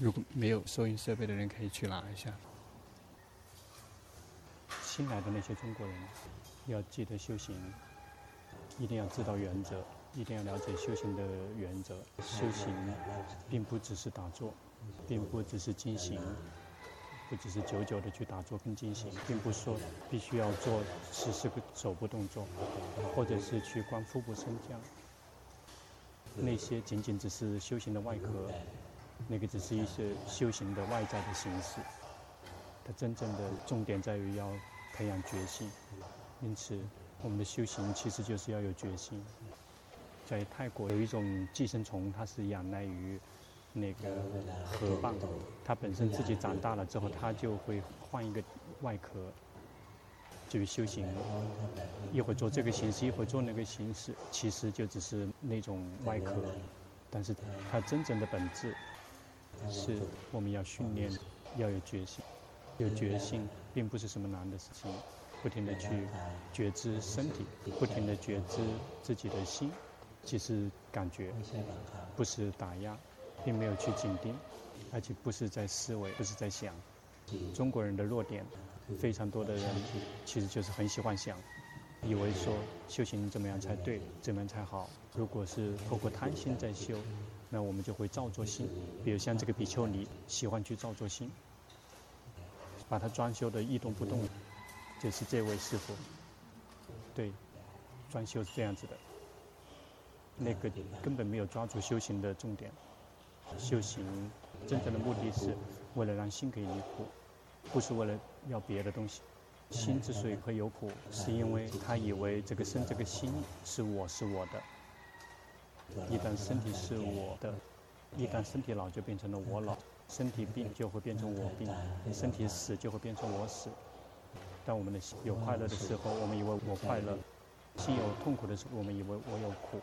如果没有收音设备的人，可以去拿一下。新来的那些中国人，要记得修行，一定要知道原则，一定要了解修行的原则。修行并不只是打坐，并不只是进行，不只是久久的去打坐跟进行，并不说必须要做十四个手部动作，或者是去观腹部升降。那些仅仅只是修行的外壳。那个只是一些修行的外在的形式，它真正的重点在于要培养决心。因此，我们的修行其实就是要有决心。在泰国有一种寄生虫，它是仰赖于那个河蚌，它本身自己长大了之后，它就会换一个外壳。至于修行，一会做这个形式，一会做那个形式，其实就只是那种外壳，但是它真正的本质。是。我们要训练，要有决心，有决心并不是什么难的事情。不停的去觉知身体，不停的觉知自己的心，其实感觉不是打压，并没有去紧盯，而且不是在思维，不是在想。中国人的弱点，非常多的人其实就是很喜欢想，以为说修行怎么样才对，怎么样才好。如果是透过贪心在修。那我们就会造作心，比如像这个比丘尼喜欢去造作心，把它装修的一动不动，就是这位师父，对，装修是这样子的，那个根本没有抓住修行的重点，修行真正的目的是为了让心可以离苦，不是为了要别的东西。心之所以会有苦，是因为他以为这个身这个心是我是我的。一旦身体是我的，一旦身体老就变成了我老，身体病就会变成我病，身体死就会变成我死。当我们的心有快乐的时候，我们以为我快乐；心有痛苦的时候，我们以为我有苦。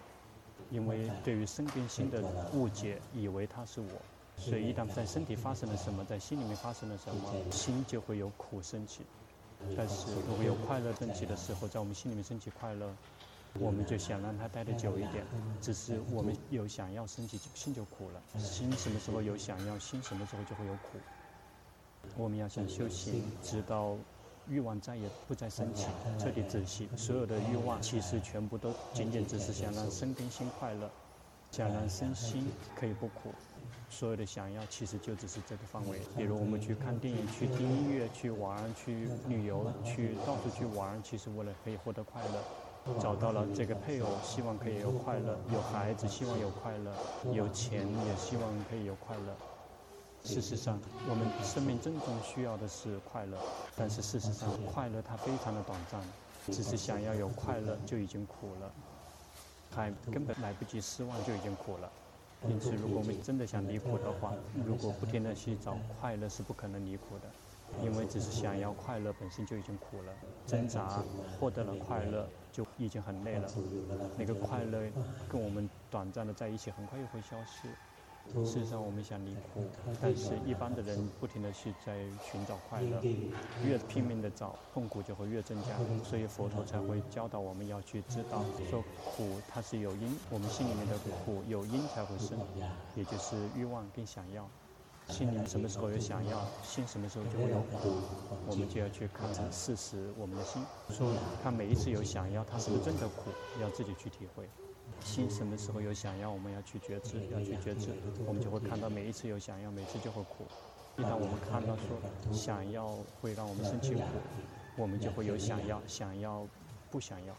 因为对于身跟心的误解，以为它是我，所以一旦在身体发生了什么，在心里面发生了什么，心就会有苦升起。但是如果有快乐升起的时候，在我们心里面升起快乐。我们就想让他待得久一点，只是我们有想要升起，心就苦了。心什么时候有想要，心什么时候就会有苦。我们要想修行，直到欲望再也不再升起，彻底止息。所有的欲望其实全部都仅仅只是想让身跟心快乐，想让身心可以不苦。所有的想要其实就只是这个范围。比如我们去看电影、去听音乐、去玩、去旅游、去到处去玩，其实为了可以获得快乐。找到了这个配偶，希望可以有快乐；有孩子，希望有快乐；有钱，也希望可以有快乐。事实上，我们生命真正需要的是快乐，但是事实上，快乐它非常的短暂，只是想要有快乐就已经苦了，还根本来不及失望就已经苦了。因此，如果我们真的想离苦的话，如果不停地去找快乐，是不可能离苦的。因为只是想要快乐，本身就已经苦了。挣扎获得了快乐，就已经很累了。那个快乐跟我们短暂的在一起，很快又会消失。事实上，我们想离苦，但是一般的人不停的去在寻找快乐，越拼命的找，痛苦就会越增加。所以佛陀才会教导我们要去知道，说苦它是有因，我们心里面的苦有因才会生，也就是欲望跟想要。心里面什么时候有想要，心什么时候就会有苦，我们就要去看事实。我们的心说，他每一次有想要，他是不是真的苦？要自己去体会。心什么时候有想要，我们要去觉知，要去觉知，我们就会看到每一次有想要，每次就会苦。一旦我们看到说想要会让我们生气苦，我们就会有想要，想要不想要，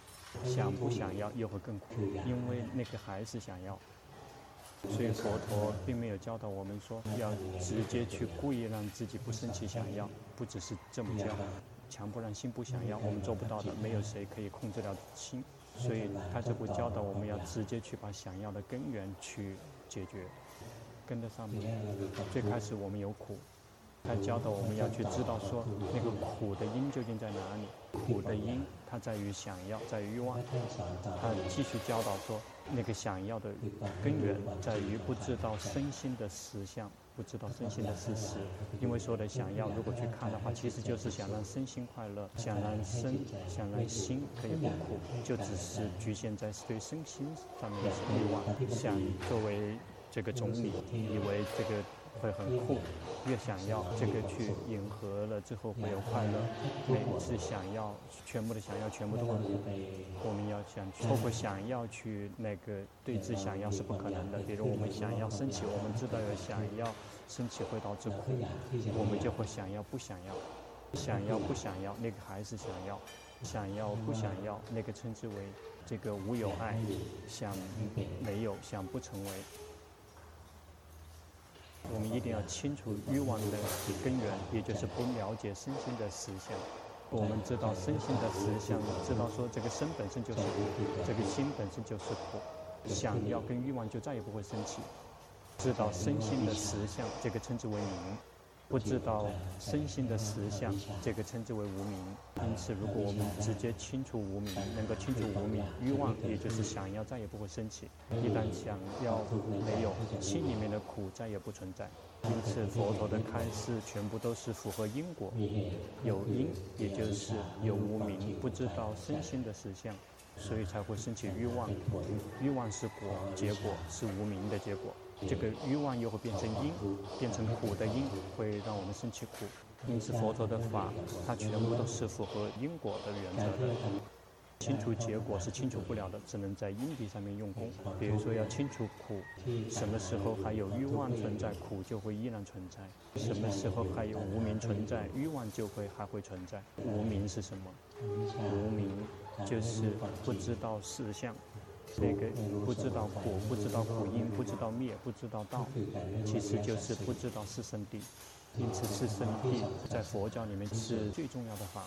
想不想要又会更苦，因为那个还是想要。所以佛陀并没有教导我们说要直接去故意让自己不生气想要，不只是这么教，强迫让心不想要，我们做不到的，没有谁可以控制了心。所以他这部教导我们要直接去把想要的根源去解决，跟在上面。最开始我们有苦。他教导我们要去知道说，那个苦的因究竟在哪里？苦的因它在于想要，在于欲望。他继续教导说，那个想要的根源在于不知道身心的实相，不知道身心的事实。因为说的想要，如果去看的话，其实就是想让身心快乐，想让身，想让心可以不苦，就只是局限在对身心上面的欲望，想作为。这个总理以为这个会很酷，越想要这个去迎合了之后会有快乐。每次想要全部的想要全部都会，我们要想透过想要去那个对峙想要是不可能的。比如我们想要升起，我们知道有想要升起会导致苦，我们就会想要不想要，想要不想要那个还是想要，想要不想要那个称之为这个无有爱，想没有想不成为。我们一定要清楚欲望的根源，也就是不了解身心的实相。我们知道身心的实相，知道说这个身本身就是苦，这个心本身就是苦，想要跟欲望就再也不会生起。知道身心的实相，这个称之为名。不知道身心的实相，这个称之为无明。因此，如果我们直接清除无明，能够清除无明，欲望也就是想要再也不会升起。一旦想要没有，心里面的苦再也不存在。因此，佛陀的开示全部都是符合因果。有因，也就是有无明，不知道身心的实相，所以才会升起欲望。欲望是果，结果是无明的结果。这个欲望又会变成因，变成苦的因，会让我们升起苦。因此，佛陀的法，它全部都是符合因果的原则的。清除结果是清除不了的，只能在因地上面用功。比如说，要清除苦，什么时候还有欲望存在，苦就会依然存在；什么时候还有无名存在，欲望就会还会存在。无名是什么？无名就是不知道实相。那个不知道苦，不知道苦因，不知道灭，不知道道，其实就是不知道四圣谛。因此，四圣谛在佛教里面是最重要的法。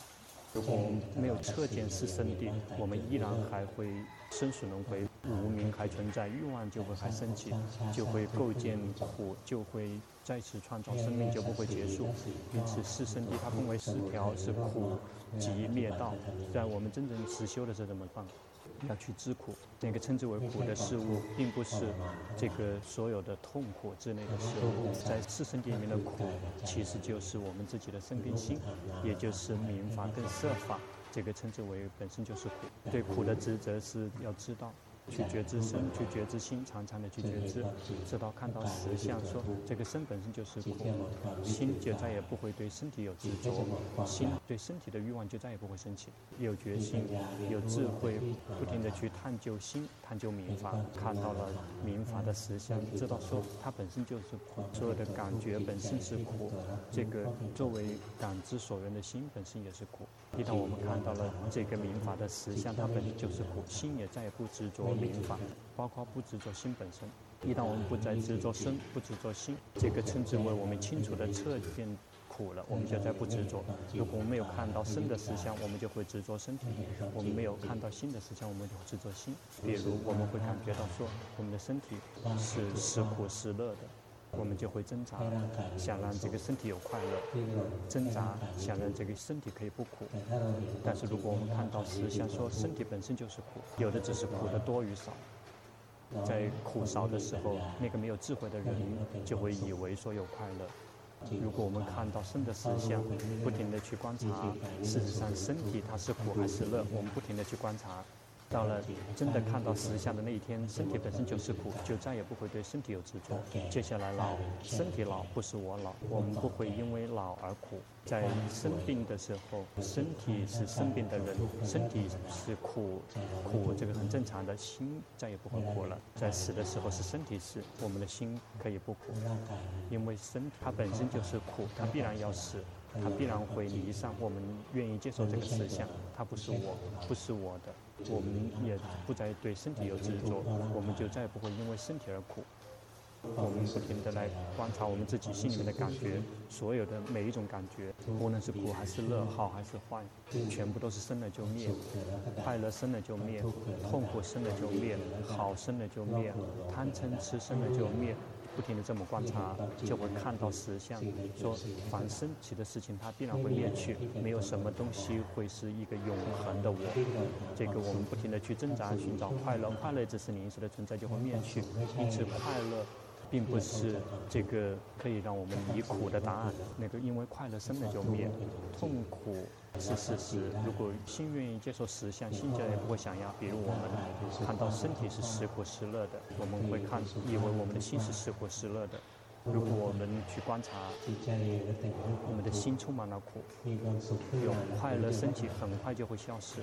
如果我们没有彻见四圣地，我们依然还会生死轮回，无名还存在，欲望就会还升起，就会构建苦，就会再次创造生命，就不会结束。因此，四圣地它分为四条，是苦、集、灭、道。在我们真正实修的时候怎么办？要去知苦，那个称之为苦的事物，并不是这个所有的痛苦之类的事物。在四圣谛里面的苦，其实就是我们自己的生根心，也就是名法跟色法，这个称之为本身就是苦。对苦的职责是要知道。去觉知身，去觉知心，常常的去觉知，直到看到实相，说这个身本身就是苦，心就再也不会对身体有执着，心对身体的欲望就再也不会升起。有决心，有智慧，不停的去探究心，探究明法，看到了明法的实相，知道说它本身就是苦，所有的感觉本身是苦，这个作为感知所缘的心本身也是苦。一旦我们看到了这个明法的实相，它本身就是苦，心也再也不执着明法，包括不执着心本身。一旦我们不再执着身，不执着心，这个称之为我们清楚的彻见苦了，我们就在不执着。如果我们没有看到身的实相，我们就会执着身体；我们没有看到心的实相，我们就会执着心。比如我们会感觉到说，我们的身体是时苦时乐的。我们就会挣扎，想让这个身体有快乐，挣扎想让这个身体可以不苦。但是如果我们看到实相，说身体本身就是苦，有的只是苦的多与少。在苦少的时候，那个没有智慧的人就会以为说有快乐。如果我们看到生的实相，不停的去观察，事实上身体它是苦还是乐，我们不停的去观察。到了真的看到实相的那一天，身体本身就是苦，就再也不会对身体有执着。接下来老，身体老不是我老，我们不会因为老而苦。在生病的时候，身体是生病的人，身体是苦，苦这个很正常的，心再也不会苦了。在死的时候是身体死，我们的心可以不苦，因为身体它本身就是苦，它必然要死。他必然会离散，我们愿意接受这个实相，它不是我，不是我的，我们也不再对身体有执着，我们就再也不会因为身体而苦。我们不停地来观察我们自己心里面的感觉，所有的每一种感觉，无论是苦还是乐，好还是坏，全部都是生了就灭，快乐生了就灭，痛苦生了就灭，好生了就灭，贪嗔痴生了就灭。不停地这么观察，就会看到实相。说凡升起的事情，它必然会灭去，没有什么东西会是一个永恒的我。这个我们不停地去挣扎寻找快乐，快乐只是临时的存在，就会灭去。因此，快乐并不是这个可以让我们离苦的答案。那个因为快乐生了就灭，痛苦。是事实。如果心愿意接受实相，心就也不会想要。比如我们看到身体是时苦时乐的，我们会看以为我们的心是时苦时乐的。如果我们去观察，我们的心充满了苦，有快乐身体，很快就会消失。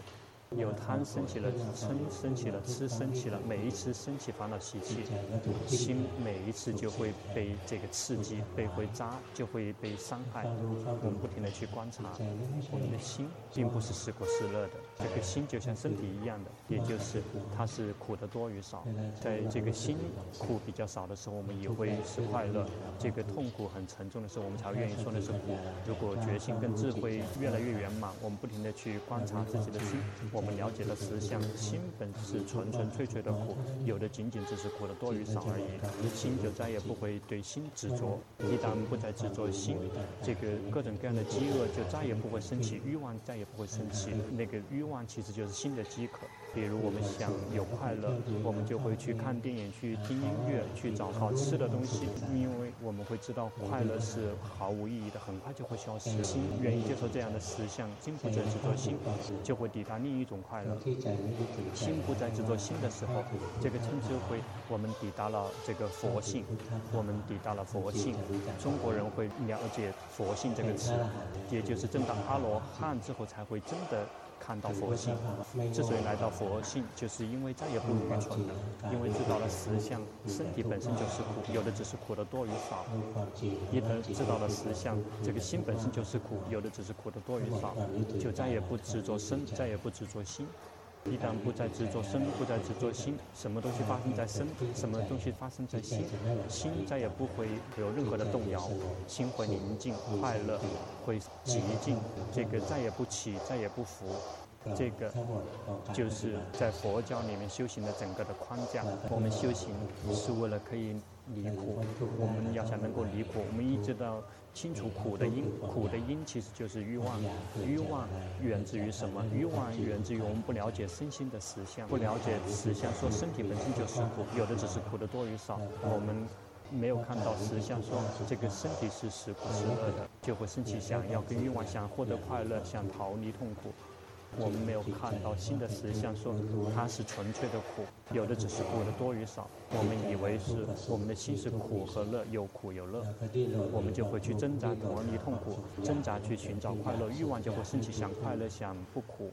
有贪升起了，嗔升起了，痴升起了，每一次升起烦恼习气，心每一次就会被这个刺激，被会扎，就会被伤害。我们不停地去观察，我们的心并不是时苦时乐的，这个心就像身体一样的，也就是它是苦的多与少。在这个心苦比较少的时候，我们也会是快乐；这个痛苦很沉重的时候，我们才愿意说那是苦。如果决心跟智慧越来越圆满，我们不停地去观察自己的心。我们了解了实相，心本是纯纯粹粹的苦，有的仅仅只是苦的多与少而已。心就再也不会对心执着，一旦不再执着心，这个各种各样的饥饿就再也不会升起，欲望再也不会升起。那个欲望其实就是心的饥渴。比如我们想有快乐，我们就会去看电影、去听音乐、去找好吃的东西，因为我们会知道快乐是毫无意义的，很快就会消失。心愿意接受这样的实相，心不执着心，就会抵达另一。一种快乐，心不再执着心的时候，这个称之为我们抵达了这个佛性，我们抵达了佛性。中国人会了解佛性这个词，也就是正当阿罗汉之后才会真的。看到佛性，之所以来到佛性，就是因为再也不愚蠢了，因为知道了实相，身体本身就是苦，有的只是苦的多与少。一旦知道了实相，这个心本身就是苦，有的只是苦的多与少，就再也不执着身，再也不执着心。一旦不再执着身，不再执着心，什么东西发生在身，什么东西发生在心，心再也不会有任何的动摇，心会宁静快乐，会寂静，这个再也不起，再也不浮。这个就是在佛教里面修行的整个的框架。我们修行是为了可以离苦。我们要想能够离苦，我们一直到清楚苦的因。苦的因其实就是欲望。欲望源自于什么？欲望源自于我们不了解身心的实相，不了解实相，说身体本身就是苦，有的只是苦的多与少。我们没有看到实相，说这个身体是时苦时乐的，就会升起想要跟欲望，想获得快乐，想逃离痛苦。我们没有看到新的实相，说它是纯粹的苦，有的只是苦的多与少。我们以为是我们的心是苦和乐，有苦有乐，我们就会去挣扎逃离痛苦，挣扎去寻找快乐，欲望就会升起，想快乐，想不苦。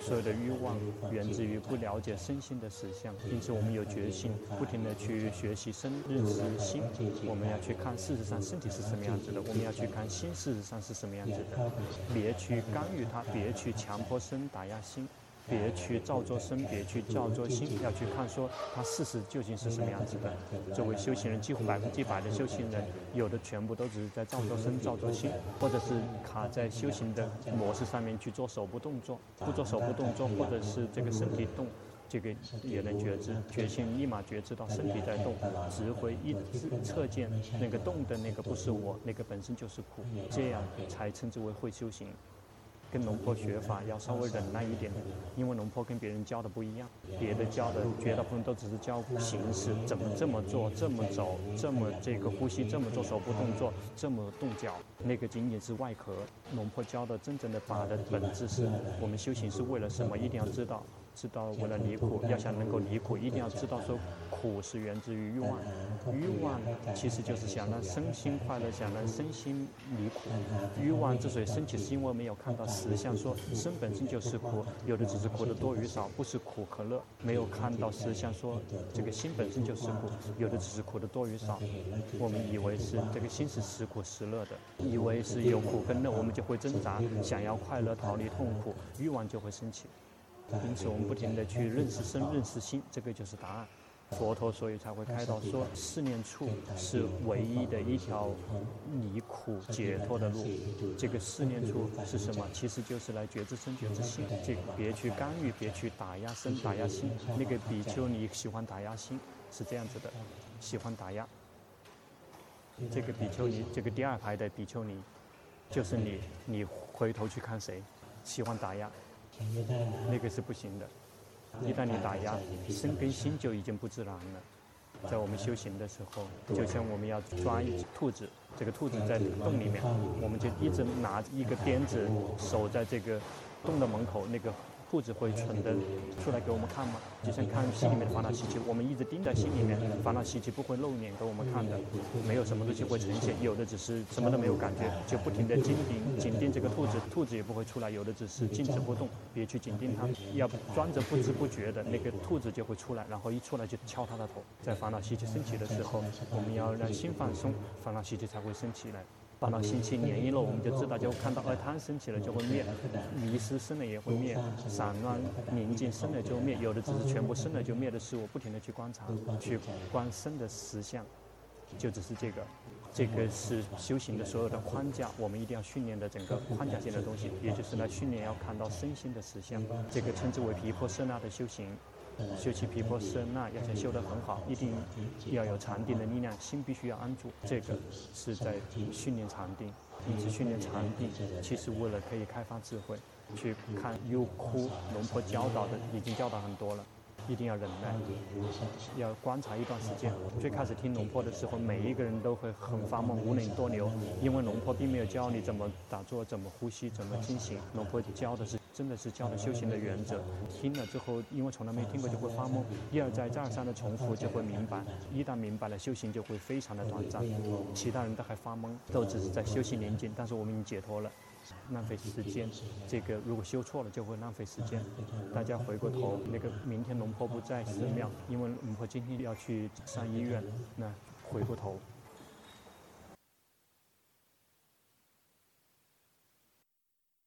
所有的欲望源自于不了解身心的实相，因此我们有决心，不停地去学习身认识心。我们要去看事实上身体是什么样子的，我们要去看心事实上是什么样子的，别去干预它，别去强迫身打压心。别去造作身，别去造作心，要去看说他事实究竟是什么样子的。作为修行人，几乎百分之百的修行人，有的全部都只是在造作身、造作心，或者是卡在修行的模式上面去做手部动作，不做手部动作，或者是这个身体动，这个也能觉知，觉性立马觉知到身体在动，只会一直测见那个动的那个不是我，那个本身就是苦，这样才称之为会修行。跟龙婆学法要稍微忍耐一点，因为龙婆跟别人教的不一样，别的教的绝大部分都只是教形式，怎么这么做，这么走，这么这个呼吸，这么做手部动作，这么动脚，那个仅仅是外壳。龙婆教的真正的法的本质是，我们修行是为了什么？一定要知道。知道为了离苦，要想能够离苦，一定要知道说苦是源自于欲望，欲望其实就是想让身心快乐，想让身心离苦。欲望之所以升起，是因为没有看到实相，说生本身就是苦，有的只是苦的多与少，不是苦和乐。没有看到实相，说这个心本身就是苦，有的只是苦的多与少。我们以为是这个心是实苦实乐的，以为是有苦跟乐，我们就会挣扎，想要快乐，逃离痛苦，欲望就会升起。因此，我们不停地去认识身、认识心，这个就是答案。佛陀所以才会开导说，四念处是唯一的一条离苦解脱的路。这个四念处是什么？其实就是来觉知身、觉知心。这个别去干预，别去打压身、打压心。那个比丘尼喜欢打压心，是这样子的，喜欢打压。这个比丘尼，这个第二排的比丘尼，就是你，你回头去看谁，喜欢打压。那个是不行的，一旦你打压，身跟心就已经不自然了。在我们修行的时候，就像我们要抓一只兔子，这个兔子在洞里面，我们就一直拿一个鞭子守在这个洞的门口，那个兔子会蠢的出来给我们看吗？就像看戏里面的烦恼习气，我们一直盯在戏里面，烦恼习气不会露脸给我们看的，没有什么东西会呈现，有的只是什么都没有感觉，就不停的紧盯紧盯这个兔子，兔子也不会出来，有的只是静止不动，别去紧盯它，要装着不知不觉的那个兔子就会出来，然后一出来就敲它的头。在烦恼习气升起的时候，我们要让心放松，烦恼习气才会升起来。法老西奇粘一了，我们就知道，就看到二贪升起了就会灭，迷失生了也会灭，散乱宁静生了就灭，有的只是全部生了就灭的事物，不停的去观察，去观生的实相，就只是这个，这个是修行的所有的框架，我们一定要训练的整个框架性的东西，也就是来训练要看到身心的实相，这个称之为皮婆舍那的修行。修习皮婆舍那要想修得很好，一定要有禅定的力量，心必须要安住。这个是在训练禅定，一直训练禅定，其实为了可以开发智慧。去看优酷龙婆教导的，已经教导很多了。一定要忍耐，要观察一段时间。最开始听龙婆的时候，每一个人都会很发懵，无能多牛，因为龙婆并没有教你怎么打坐、怎么呼吸、怎么进行。龙婆教的是，真的是教的修行的原则。听了之后，因为从来没听过，就会发懵，一而再、再而三的重复，就会明白。一旦明白了，修行就会非常的短暂。其他人都还发懵，都只是在修行宁静，但是我们已经解脱了。浪费时间，这个如果修错了就会浪费时间。大家回过头，那个明天龙婆不在寺庙，因为龙婆今天要去上医院，那回过头。